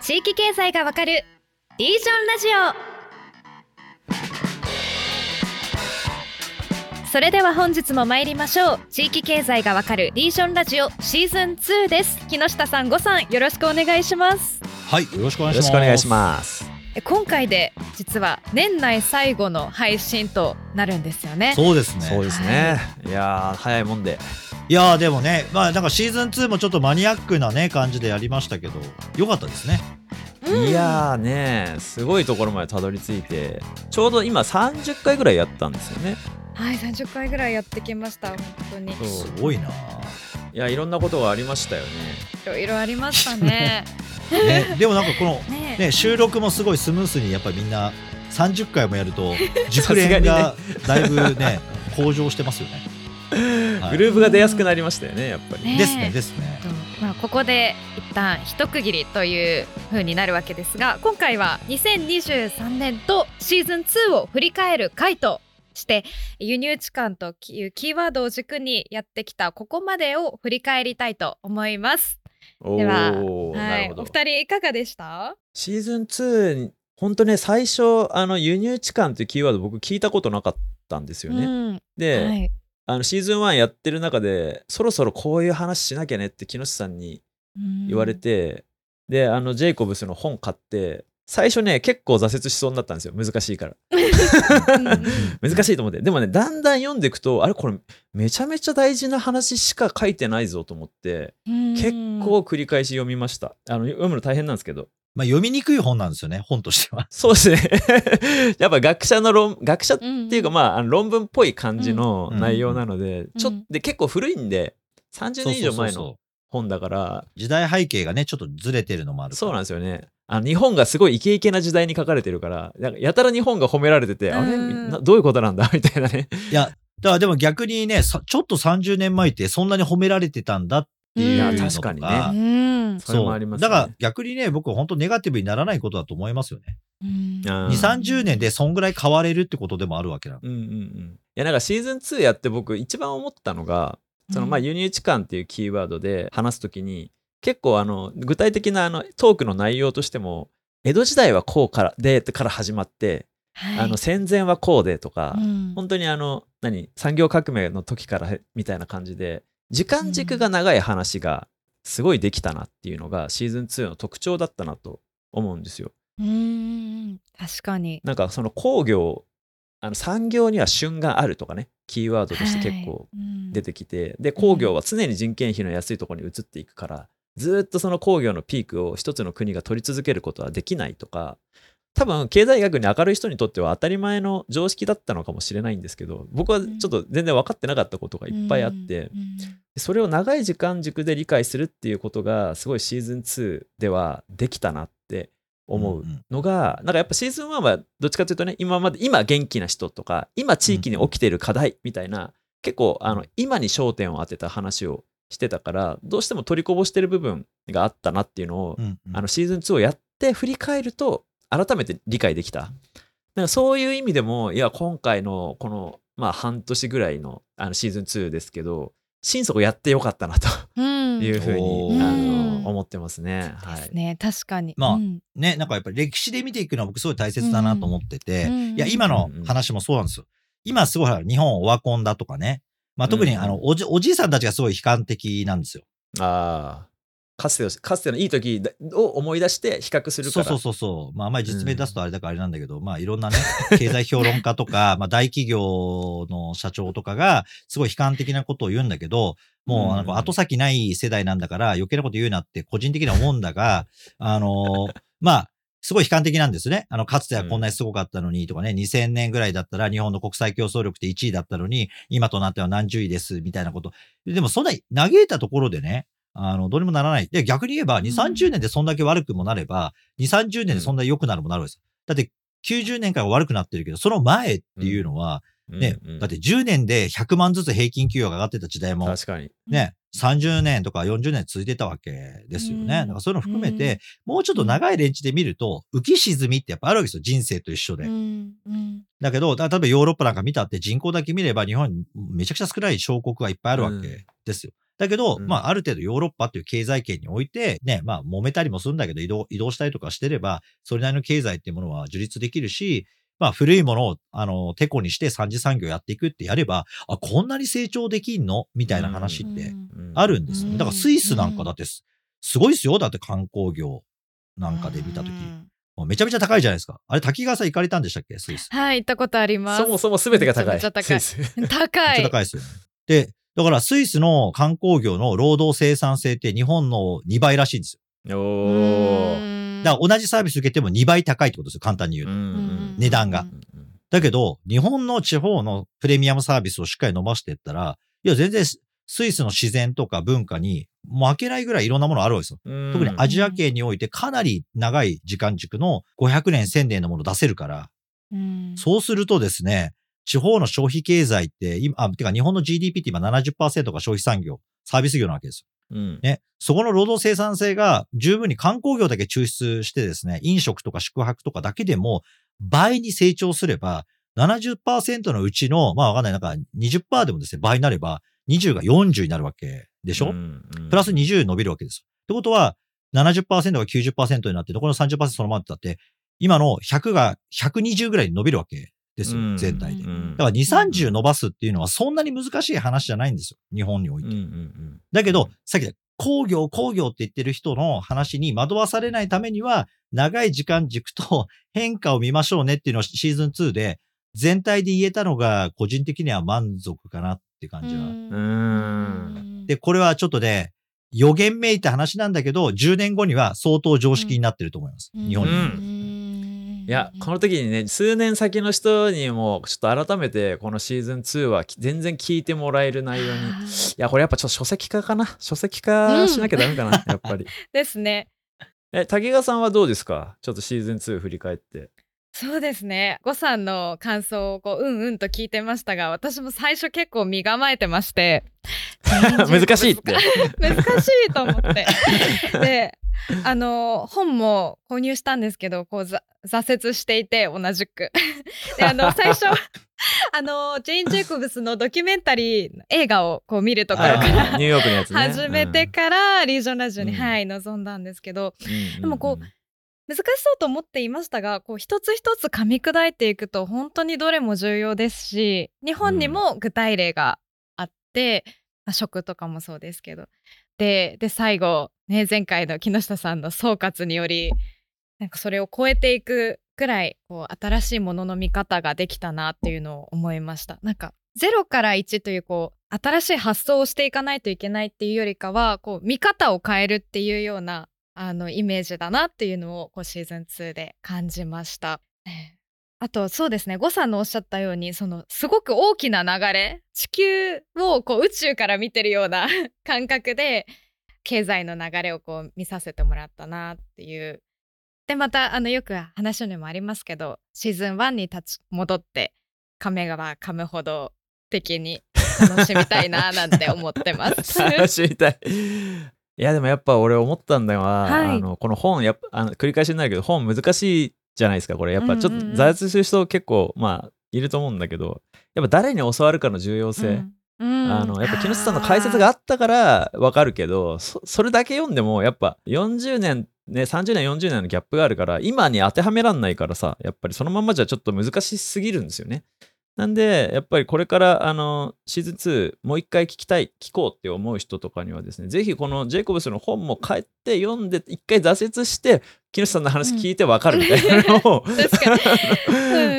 地域経済がわかるリージョンラジオそれでは本日も参りましょう地域経済がわかるリージョンラジオシーズン2です木下さんごさんよろしくお願いしますはい、よろしくお願いします。よろしくお願いします。え今回で実は年内最後の配信となるんですよねそうですね。そうですね。いやー、早いもんで。いやーでもね、まあなんかシーズン2もちょっとマニアックなね感じでやりましたけど、よかったですね。うんいやーね、すごいところまでたどり着いて、ちょうど今30回ぐらいやったんですよね。はい30回ぐらいやってきました本当にすごいな。いや、いろんなことがありましたよね。いろいろありましたね ね、でもなんかこのねね収録もすごいスムースにやっぱりみんな30回もやると 熟練がだいぶね向上してますよね。はいグループが出やすくなりましたよね、やっぱり。ねですねですね。とまあ、ここで一旦一区切りという風になるわけですが今回は2023年とシーズン2を振り返る回として輸入地間というキーワードを軸にやってきたここまでを振り返りたいと思います。おでははい、お。二人いかがでした？シーズン2、本当ね、最初、あの、輸入地間というキーワード僕聞いたことなかったんですよね。うんで、はいあのシーズン1やってる中でそろそろこういう話しなきゃねって木下さんに言われて、であのジェイコブスの本買って最初ね結構挫折しそうになったんですよ。難しいから。うん。うん。難しいと思って。でもねだんだん読んでいくとあれこれめちゃめちゃ大事な話しか書いてないぞと思ってうん。結構繰り返し読みました。あの読むの大変なんですけどまあ読みにくい本なんですよね本としては。そうですね。やっぱ学者の論学者っうんていうかまああの論文っぽい感じのうん。内容なので、ちょっうん。で結構古いんで30年以上前のそうそうそうそう。本だから時代背景がねちょっとずれてるのもある。そうなんですよね。あの日本がすごいイケイケな時代に書かれてるからなんかやたら日本が褒められてて、あれ？どういうことなんだ？みたいなね。いやだからでも逆にねさちょっと30年前ってそんなに褒められてたんだっていうのとか。確かにね。うん。それもありますね。だから逆にね、僕本当ネガティブにならないことだと思いますよね。うん。うん2、30年でそんぐらい変われるってことでもあるわけなの。うんうんうんいやなんかシーズン2やって僕一番思ったのがそのまあ輸入地間っていうキーワードで話すときに結構あの具体的なあのトークの内容としても江戸時代はこうからでから始まって、はい。あの戦前はこうでとか、うん。本当にあの何産業革命の時からみたいな感じで時間軸が長い話がすごいできたなっていうのがシーズン2の特徴だったなと思うんですよ。うん確かに。なんかその工業あの産業には旬があるとかねキーワードとして結構出てきて、で工業は常に人件費の安いところに移っていくからずーっとその工業のピークを一つの国が取り続けることはできないとか多分経済学に明るい人にとっては当たり前の常識だったのかもしれないんですけど僕はちょっと全然分かってなかったことがいっぱいあって、うんそれを長い時間軸で理解するっていうことがすごいシーズン2ではできたなって思うのが、なんかやっぱシーズン1はどっちかというとね今まで今元気な人とか今地域に起きている課題みたいな、結構あの今に焦点を当てた話をしてたからどうしても取りこぼしてる部分があったなっていうのを、あのシーズン2をやって振り返ると改めて理解できた？だからそういう意味でもいや今回のこのまあ半年ぐらいのあのシーズン2ですけど心底やってよかったなとうんいうふうに、うんあうんの思ってますね。はい。ですね確かにまあうんね、なんかやっぱり歴史で見ていくのは僕すごい大切だなと思ってて、うんいや、今の話もそうなんですよ。今すごい日本オワコンだとかね。まあ特にうんあの、おじ、おじいさんたちがすごい悲観的なんですよ。ああ。かつての、かつてのいい時を思い出して比較するから。そうそうそうそう。まああまり実名出すとあれだからあれなんだけど、まあいろんなね、経済評論家とか、まあ大企業の社長とかがすごい悲観的なことを言うんだけど、もうなんか後先ない世代なんだから余計なこと言うなって個人的には思うんだが、あのーまあ、すごい悲観的なんですね。あの、かつてはこんなにすごかったのにとかね、2000年ぐらいだったら日本の国際競争力って1位だったのに、今となっては何十位です、みたいなこと。でもそんなに嘆いたところでね、あの、どうにもならない。で、逆に言えば、2、30年でそんだけ悪くもなれば、2、30年でそんなに良くなるもなるわけです。だって、90年から悪くなってるけど、その前っていうのは、ね、うんうんだって10年で100万ずつ平均給与が上がってた時代も、確かに。ね、30年とか40年続いてたわけですよね。うんだからそういうの含めて、もうちょっと長いレンチで見ると、浮き沈みってやっぱあるわけですよ。人生と一緒で。うんうんだけど、だ例えばヨーロッパなんか見たって人口だけ見れば日本にめちゃくちゃ少ない小国がいっぱいあるわけですよ。だけど、うんまあ、ある程度ヨーロッパっていう経済圏において、ね、まあ、揉めたりもするんだけど、移動、移動したりとかしてれば、それなりの経済っていうものは樹立できるし、まあ、古いものを、あの、テコにして三次産業やっていくってやれば、あ、こんなに成長できんの？みたいな話ってうんあるんですだからスイスなんかだってす、すごいですよ。だって観光業なんかで見たとき。めちゃめちゃ高いじゃないですか。あれ、滝川さん行かれたんでしたっけ？スイス。はい行ったことありますそもそも全てが高い。めちゃめちゃ高い高い めっちゃ高いですよね。で、だからスイスの観光業の労働生産性って日本の2倍らしいんですよ。おだから同じサービス受けても2倍高いってことですよ。簡単に言うと。ん値段がだけど、日本の地方のプレミアムサービスをしっかり伸ばしていったら、いや、全然ススイスの自然とか文化に負けないぐらいいろんなものあるわけですよ。うん特にアジア圏においてかなり長い時間軸の500年、1000年のものを出せるから、うんそうするとですね、地方の消費経済って今、あ、てか日本の GDP って今70%が消費産業、サービス業なわけですよ。うんね。そこの労働生産性が十分に観光業だけ抽出してですね、飲食とか宿泊とかだけでも倍に成長すれば、70%のうちの、まあわかんない、なんか20%でもですね、倍になれば、20が40になるわけでしょ、うんうんプラス20伸びるわけですよ。ってことは、70%が90%になって、残りの30%そのままだって、今の100が120ぐらいに伸びるわけですよ、うん全体で。うんだから2、30伸ばすっていうのはそんなに難しい話じゃないんですよ。日本において。だけど、さっき言った工業、工業って言ってる人の話に惑わされないためには、長い時間軸と 変化を見ましょうねっていうのをシーズン2で全体で言えたのが個人的には満足かなって感じは。うんで、これはちょっとね、予言めいた話なんだけど、10年後には相当常識になってると思います。日本に。うんいや、この時にね、数年先の人にも、ちょっと改めて、このシーズン2はき全然聞いてもらえる内容に。いや、これやっぱちょっと書籍化かな？書籍化しなきゃダメかな、やっぱり。ですねえ、滝川さんはどうですか？ちょっとシーズン2振り返って。そうですね。ごさんの感想をこううんうんと聞いてましたが、私も最初結構身構えてまして、難しいって。難しいと思って。で、あの本も購入したんですけど、こうざ挫折していて同じく。で、あの最初 あのジェイン・ジェイコブスのドキュメンタリー映画をこう見るところかはいらニューヨークのやつね。始めてからリージョンラジオに、うんはい臨んだんですけど、うんでもこう難しそうと思っていましたがこう一つ一つ噛み砕いていくと本当にどれも重要ですし日本にも具体例があって、まあ食とかもそうですけどでで最後、ね、前回の木下さんの総括によりなんかそれを超えていくくらいこう新しいものの見方ができたなっていうのを思いました。なんか0から1というこう新しい発想をしていかないといけないっていうよりかはこう見方を変えるっていうようなあのイメージだなっていうのをこうシーズン2で感じました。あとそうですね呉さんのおっしゃったようにそのすごく大きな流れ地球をこう宇宙から見てるような 感覚で経済の流れをこう見させてもらったなっていう。でまたあのよく話にもありますけどシーズン1に立ち戻って噛めば噛むほど的に楽しみたいななんて思ってます。楽しみたい。いやでもやっぱ俺思ったんだよな、はい。あのこの本やっぱあの繰り返しになるけど本難しいじゃないですかこれ。やっぱちょっと挫折する人結構まあいると思うんだけどやっぱ誰に教わるかの重要性、うん。うん。あのやっぱ木下さんの解説があったからわかるけどそそれだけ読んでもやっぱ40年ね30年40年のギャップがあるから今に当てはめらんないからさやっぱりそのままじゃちょっと難しすぎるんですよね。なんでやっぱりこれからあのシーズン2もう一回聞きたい聞こうって思う人とかにはですねぜひこのジェイコブスの本も帰って読んで一回挫折して木下さんの話聞いてわかるみたいなのを、うん。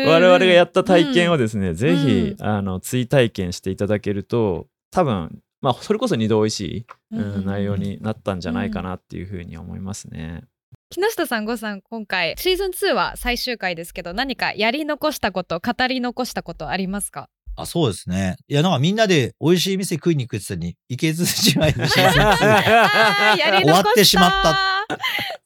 我々がやった体験をですね、ぜうひあの追体験していただけると多分まあそれこそ二度おいしい、うんうん。内容になったんじゃないかなっていうふうに思いますね。木下さん、ごさん、今回シーズン2は最終回ですけど、何かやり残したこと、語り残したことありますか？あ、そうですね。いや、なんかみんなで美味しい店食いに行くって言ってたのに、行けずじまいでした。あーやり残した。終わってしまった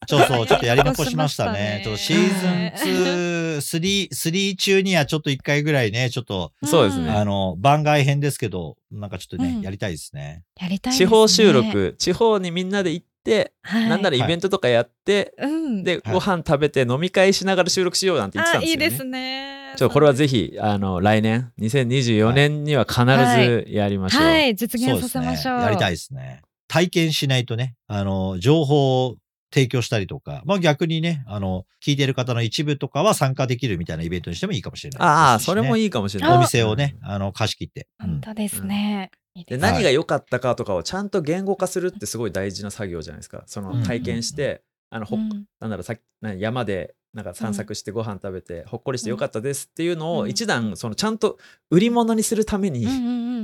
そうそう、ちょっとやり残しましたね。ちょっとシーズン2、3、3中にはちょっと1回ぐらいね、ちょっと、そうですねあの、番外編ですけど、なんかちょっとね、うんやりたいですね。やりたいですね地方収、録地方にみんなで行って、はい、なんならイベントとかやって、うん、で、はいご飯食べて飲み会しながら収録しようなんて言ってたんですよね。あいいですね。ちょっとこれはぜひあの来年2024年には必ずやりましょう。はい、実そう現させましょう。ね。やりたいですね。体験しないとね、あの、情報を提供したりとか、まあ逆にね、あの、聞いてる方の一部とかは参加できるみたいなイベントにしてもいいかもしれない。ですしね、ああ、それもいいかもしれない。お店をね、あの、貸し切って。うん。本当ですね。いい。で何が良かったかとかをちゃんと言語化するってすごい大事な作業じゃないですか。その体験して、あのほっうん。なんだろうさっきなん山でなんか散策してご飯食べて、ほっこりしてよかったですっていうのをうん。一段そのちゃんと売り物にするために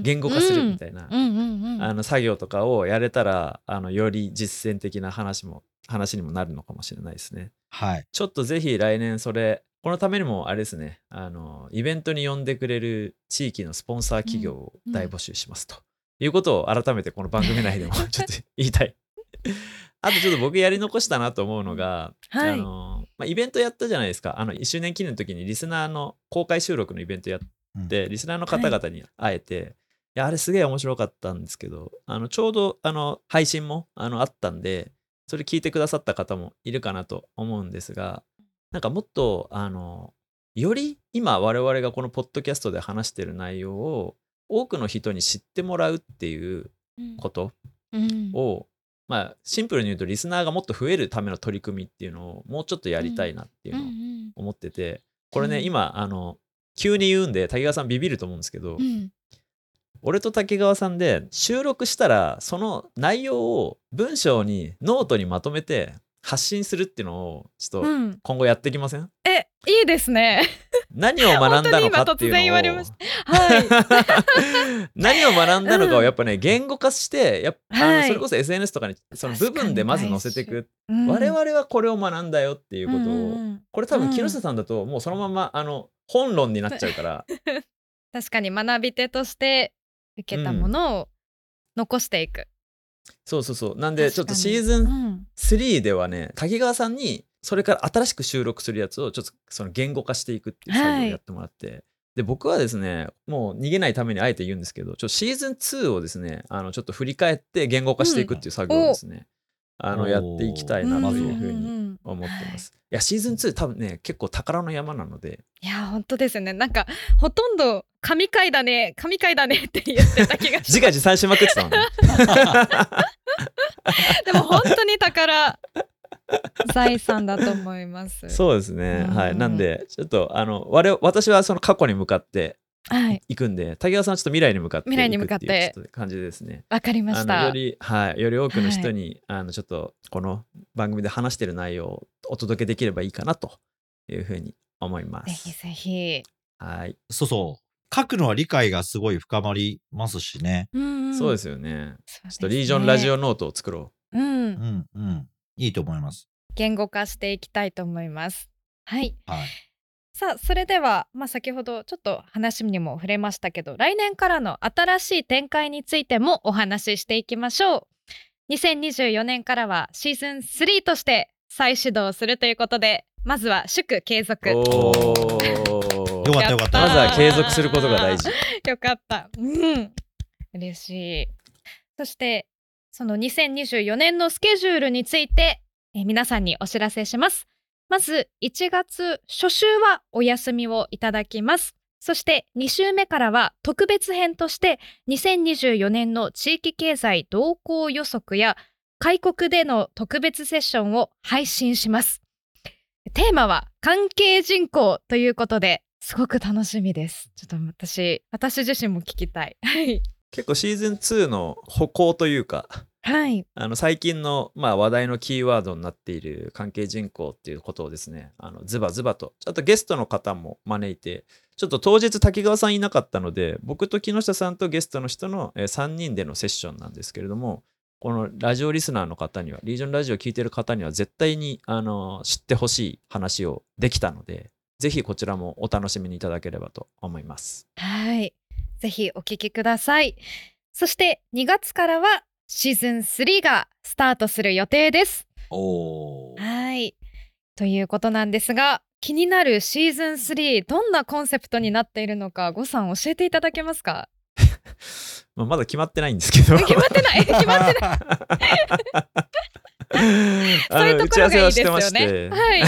言語化するみたいな、うんうんうんうん。あの作業とかをやれたらあのより実践的な話も話にもなるのかもしれないですね。はい。ちょっとぜひ来年それこのためにもあれですね。あのイベントに呼んでくれる地域のスポンサー企業を大募集します。と、いうことを改めてこの番組内でも ちょっと言いたい。あとちょっと僕やり残したなと思うのが、はい。あのまあ、イベントやったじゃないですか。あの1周年記念の時にリスナーの公開収録のイベントやって、リスナーの方々に会えて、いやあれすげえ面白かったんですけどあのちょうどあの配信もあのあったんでそれ聞いてくださった方もいるかなと思うんですがなんかもっとあのより今我々がこのポッドキャストで話してる内容を多くの人に知ってもらうっていうことうん。を、まあシンプルに言うとリスナーがもっと増えるための取り組みっていうのをもうちょっとやりたいなっていうのを思っててこれね、うん。今あの急に言うんで滝川さんビビると思うんですけど、うん俺と滝川さんで収録したらその内容を文章にノートにまとめて発信するっていうのをちょっとうん。今後やっていきません、え、いいですね。何を学んだのかっていう本当に今突然言われのを。何を学んだのかをやっぱね言語化してやっぱあのはい。それこそ SNS とかにその部分でまず載せていく、うん。我々はこれを学んだよっていうことを、うんうんうん。これ多分うん。木下さんだともうそのままあの本論になっちゃうから。確かに学び手として受けたものを残していく。そうそうそう。なんでちょっとシーズンうん。3ではね滝川さんにそれから新しく収録するやつをちょっとその言語化していくっていう作業をやってもらって、で僕はですねもう逃げないためにあえて言うんですけどちょっとシーズン2をですねあのちょっと振り返って言語化していくっていう作業をですね、あのおやっていきたいなというふうにに思ってます。い。やシーズン2多分ね結構宝の山なので。いや本当ですよね。なんかほとんど神回だね神回だね って言ってた気がし自画自賛しまくってたのね。でも本当に宝財産だと思います。そうですね、うん。はいなんでちょっとあの我々私はその過去に向かってはいいくんで滝川さんはちょっと未来に向かって未来に向かっていうちょっと感じですね。わかりましたあのよ。り、はい、より多くの人に、あのちょっとこの番組で話してる内容をお届けできればいいかなというふうに思います。ぜひぜひ。はい、そうそう。書くのは理解がすごい深まりますしね。そうですすよね。そうですねちょっとリージョンラジオノートを作ろうんうんうん。いいと思います。言語化していきたいと思います。はい。はい。さあそれでは、まあ、先ほどちょっと話にも触れましたけど来年からの新しい展開についてもお話ししていきましょう2024年からはシーズン3として再始動するということでまずは祝継続う。よおーよかったよかった。まずは継続することが大事。かったうん嬉しいそしてその2024年のスケジュールについてえー皆さんにお知らせしますまず1月初週はお休みをいただきます。そして2週目からは特別編として2024年の地域経済動向予測や開国での特別セッションを配信します。テーマは関係人口ということですごく楽しみです。ちょっと私私自身も聞きたい。結構シーズン2の歩行というか、はい。あの最近の、まあ、話題のキーワードになっている関係人口っていうことをですねあのズバズバとちょっとゲストの方も招いてちょっと当日滝川さんいなかったので僕と木下さんとゲストの人の、え3人でのセッションなんですけれどもこのラジオリスナーの方にはリージョンラジオ聞いてる方には絶対にあの知ってほしい話をできたのでぜひこちらもお楽しみにいただければと思います。はい。ぜひお聞きください。そして2月からはシーズン3がスタートする予定です。はい。ということなんですが気になるシーズン3どんなコンセプトになっているのか呉さん教えていただけますか？まあ、まだ決まってないんですけど。決まってない？決まってない？そういうところがいいですよね。はい。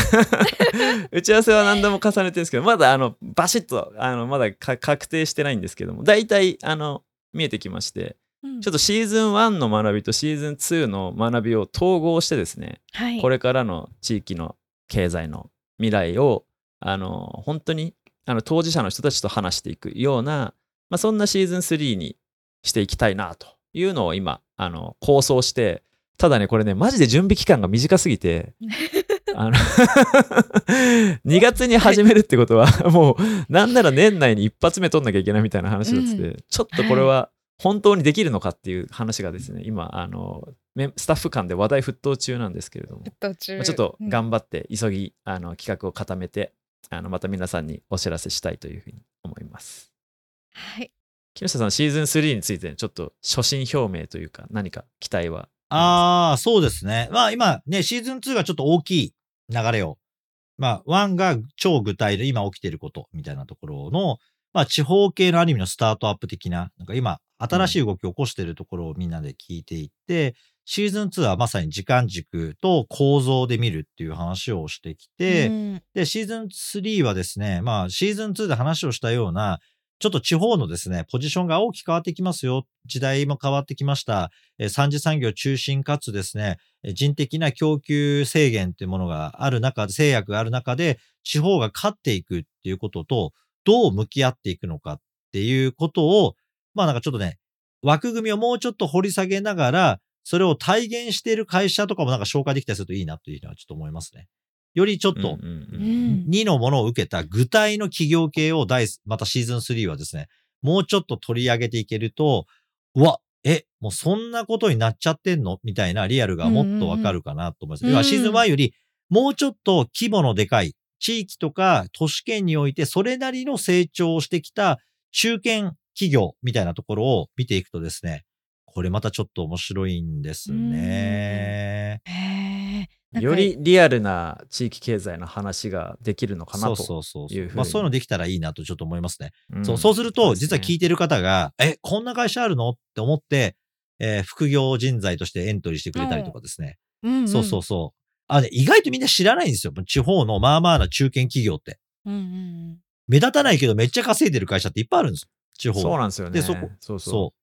打ち合わせは何度も重ねてるんですけどまだあのバシッとあのまだ確定してないんですけども大体あの見えてきまして、うん、ちょっとシーズン1の学びとシーズン2の学びを統合してですね、はい、これからの地域の経済の未来をあの本当にあの当事者の人たちと話していくような、まあ、そんなシーズン3にしていきたいなというのを今あの構想してただねこれねマジで準備期間が短すぎて あの 2月に始めるってことはもうなんなら年内に一発目取んなきゃいけないみたいな話だってて、うん、ちょっとこれは本当にできるのかっていう話がですね今あのスタッフ間で話題沸騰中なんですけれども。ちょっと頑張って急ぎ、あの企画を固めてあのまた皆さんにお知らせしたいというふうに思います。はい。木下さん、シーズン3について、ちょっと初心表明というか、何か期待は？ああ、そうですね。まあ今ね、シーズン2がちょっと大きい流れを、まあ1が超具体で今起きてることみたいなところの、まあ地方系のアニメのスタートアップ的な、なんか今新しい動きを起こしてるところをみんなで聞いていって、うん、シーズン2はまさに時間軸と構造で見るっていう話をしてきて、うん、で、シーズン3はですね、まあシーズン2で話をしたような、ちょっと地方のですね、ポジションが大きく変わってきますよ。時代も変わってきました。え三次産業中心かつですね、人的な供給制限っていうものがある中で、制約がある中で、地方が勝っていくっていうことと、どう向き合っていくのかっていうことを、まあなんかちょっとね、枠組みをもうちょっと掘り下げながら、それを体現している会社とかもなんか紹介できたりするといいなというのはちょっと思いますね。よりちょっと、2のものを受けた具体の企業系を第、またシーズン3はですね、もうちょっと取り上げていけると、うわ、え、もうそんなことになっちゃってんのみたいなリアルがもっとわかるかなと思います。要はシーズン1よりもうちょっと規模のでかい地域とか都市圏においてそれなりの成長をしてきた中堅企業みたいなところを見ていくとですね、これまたちょっと面白いんですね。よりリアルな地域経済の話ができるのかなというそうそうそうまあ、そういうのできたらいいなとちょっと思いますね。うん、そうそうすると、実は聞いてる方が、ね、え、こんな会社あるの？って思って、えー、副業人材としてエントリーしてくれたりとかですね。うんうん、そうそうそう。あ、ね、意外とみんな知らないんですよ。地方のまあまあな中堅企業って。うんうん、目立たないけどめっちゃ稼いでる会社っていっぱいあるんですよ。地方そうなんですよね。で、そこ。そうそう。そう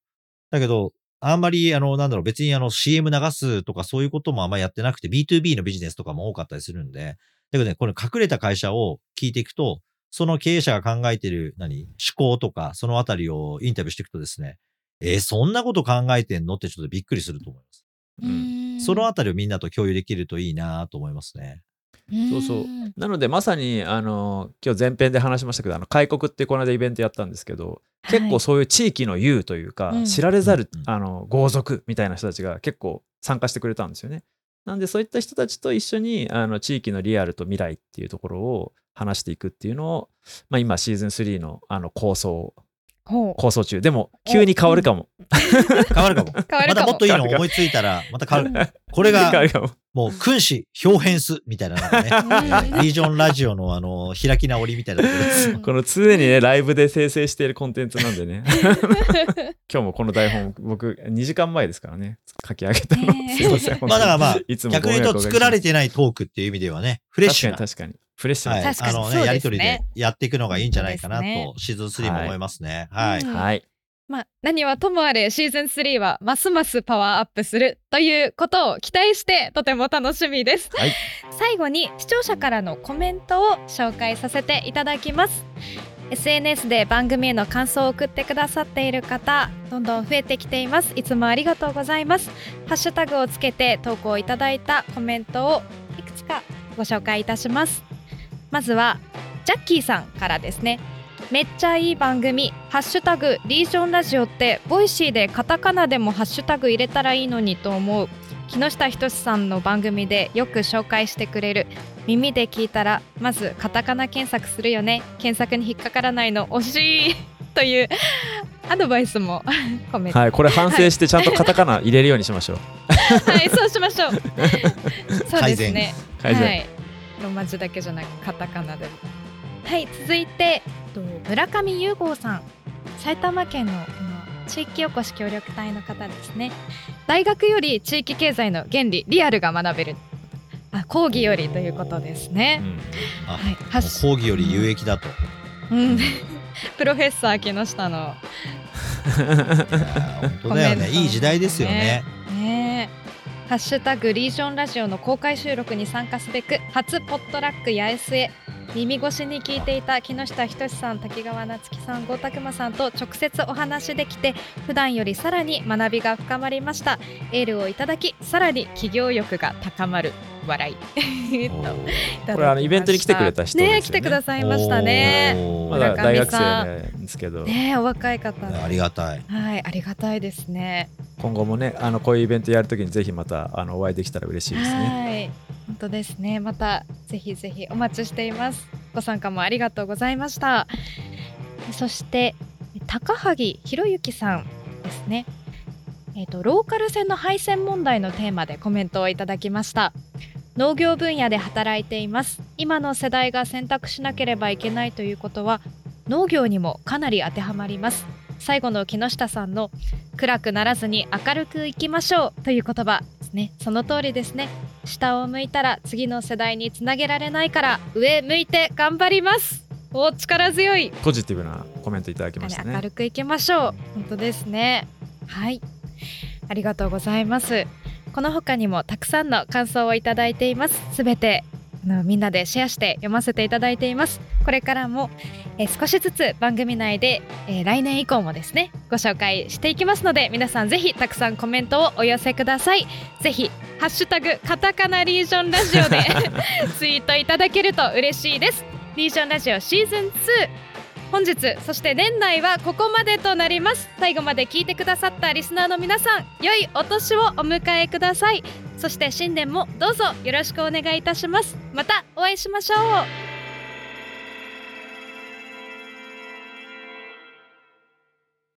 だけど、あんまり、あの、なんだろう、別にあの CM 流すとかそういうこともあんまやってなくて、B2B のビジネスとかも多かったりするんで、だけどね、この隠れた会社を聞いていくと、その経営者が考えてる、何、思考とか、そのあたりをインタビューしていくとですね、えー、そんなこと考えてんの？ってちょっとびっくりすると思います。うん。そのあたりをみんなと共有できるといいなと思いますね。そうそう。なのでまさにあの今日前編で話しましたけどあの開国ってこの間イベントやったんですけど、結構そういう地域の優というか、知られざる、あの豪族みたいな人たちが結構参加してくれたんですよね。なんでそういった人たちと一緒にあの地域のリアルと未来っていうところを話していくっていうのを、まあ、今シーズン3のあの構想構想中。でも急に変わるかも、変わるかも。またも。っといいの思いついたらまた変わる。これがもう君子表変すみたいなね。リージョンラジオのあの開き直りみたいな この常にねライブで生成しているコンテンツなんでね。今日もこの台本僕2時間前ですからね。書き上げたの、すいませんまあだからまあ逆に言うと作られてないトークっていう意味ではねフレッシュな。確かにフレッシュな、はい、あのね、やりとりでやっていくのがいいんじゃないかなと、ね、シーズン3も思いますね。はい。はい。まあ、何はともあれシーズン3はますますパワーアップするということを期待してとても楽しみです、はい、最後に視聴者からのコメントを紹介させていただきます。SNS で番組への感想を送ってくださっている方どんどん増えてきています。いつもありがとうございます。ハッシュタグをつけて投稿いただいたコメントをいくつかご紹介いたしますまずはジャッキーさんからですね。めっちゃいい番組「ハッシュタグリージョンラジオ」って Voicy でカタカナでもハッシュタグ入れたらいいのにと思う木下仁さんの番組でよく紹介してくれる。耳で聞いたらまずカタカナ検索するよね。検索に引っかからないの惜しい。というアドバイスも込めて。はいこれ反省してちゃんとカタカナ入れるようにしましょう。はいそうしましょう。そうですね。改善、はいローマ字だけじゃなくカタカナで。もはい続いて村上優吾さん。埼玉県の地域おこし協力隊の方ですね。大学より地域経済の原理リアルが学べる。あ講義よりということですね、あ、はい講義より有益だと。うん、プロフェッサー木下の。本当だよね。コメントいい時代ですよね。ハッシュタグリージョンラジオの公開収録に参加すべく初ポットラック八重洲へ。耳越しに聞いていた木下仁さん滝川夏樹さん郷拓馬さんと直接お話できて普段よりさらに学びが深まりました。エールをいただきさらに企業欲が高まる。笑い これあのイベントに来てくれた人ですよねね来てくださいましたねまだ大学生ですけど、ねえお若い方ありがたい。はいありがたいですね今後もねあのこういうイベントやるときにぜひまたあのお会いできたら嬉しいですね。はい、本当ですね。またぜひぜひお待ちしています。ご参加もありがとうございました。そして高萩博之さんですね。えっ、とローカル線の配線問題のテーマでコメントをいただきました。農業分野で働いています。今の世代が選択しなければいけないということは農業にもかなり当てはまります。最後の木下さんの暗くならずに明るくいきましょうという言葉ですね。その通りですね。下を向いたら次の世代につなげられないから上向いて頑張ります。お力強い、ポジティブなコメントいただきました明ね。るくいきましょう。本当ですね。はい。ありがとうございますこの他にもたくさんの感想をいただいています。すべてのみんなでシェアして読ませていただいています。これからも、えー少しずつ番組内で、えー来年以降もですねご紹介していきますので皆さんぜひたくさんコメントをお寄せください。ぜひハッシュタグカタカナリージョンラジオで ツイートいただけると嬉しいです。リージョンラジオシーズン2本日そして年内はここまでとなります。最後まで聞いてくださったリスナーの皆さん良いお年をお迎えください。そして新年もどうぞよろしくお願いいたします。またお会いしましょう。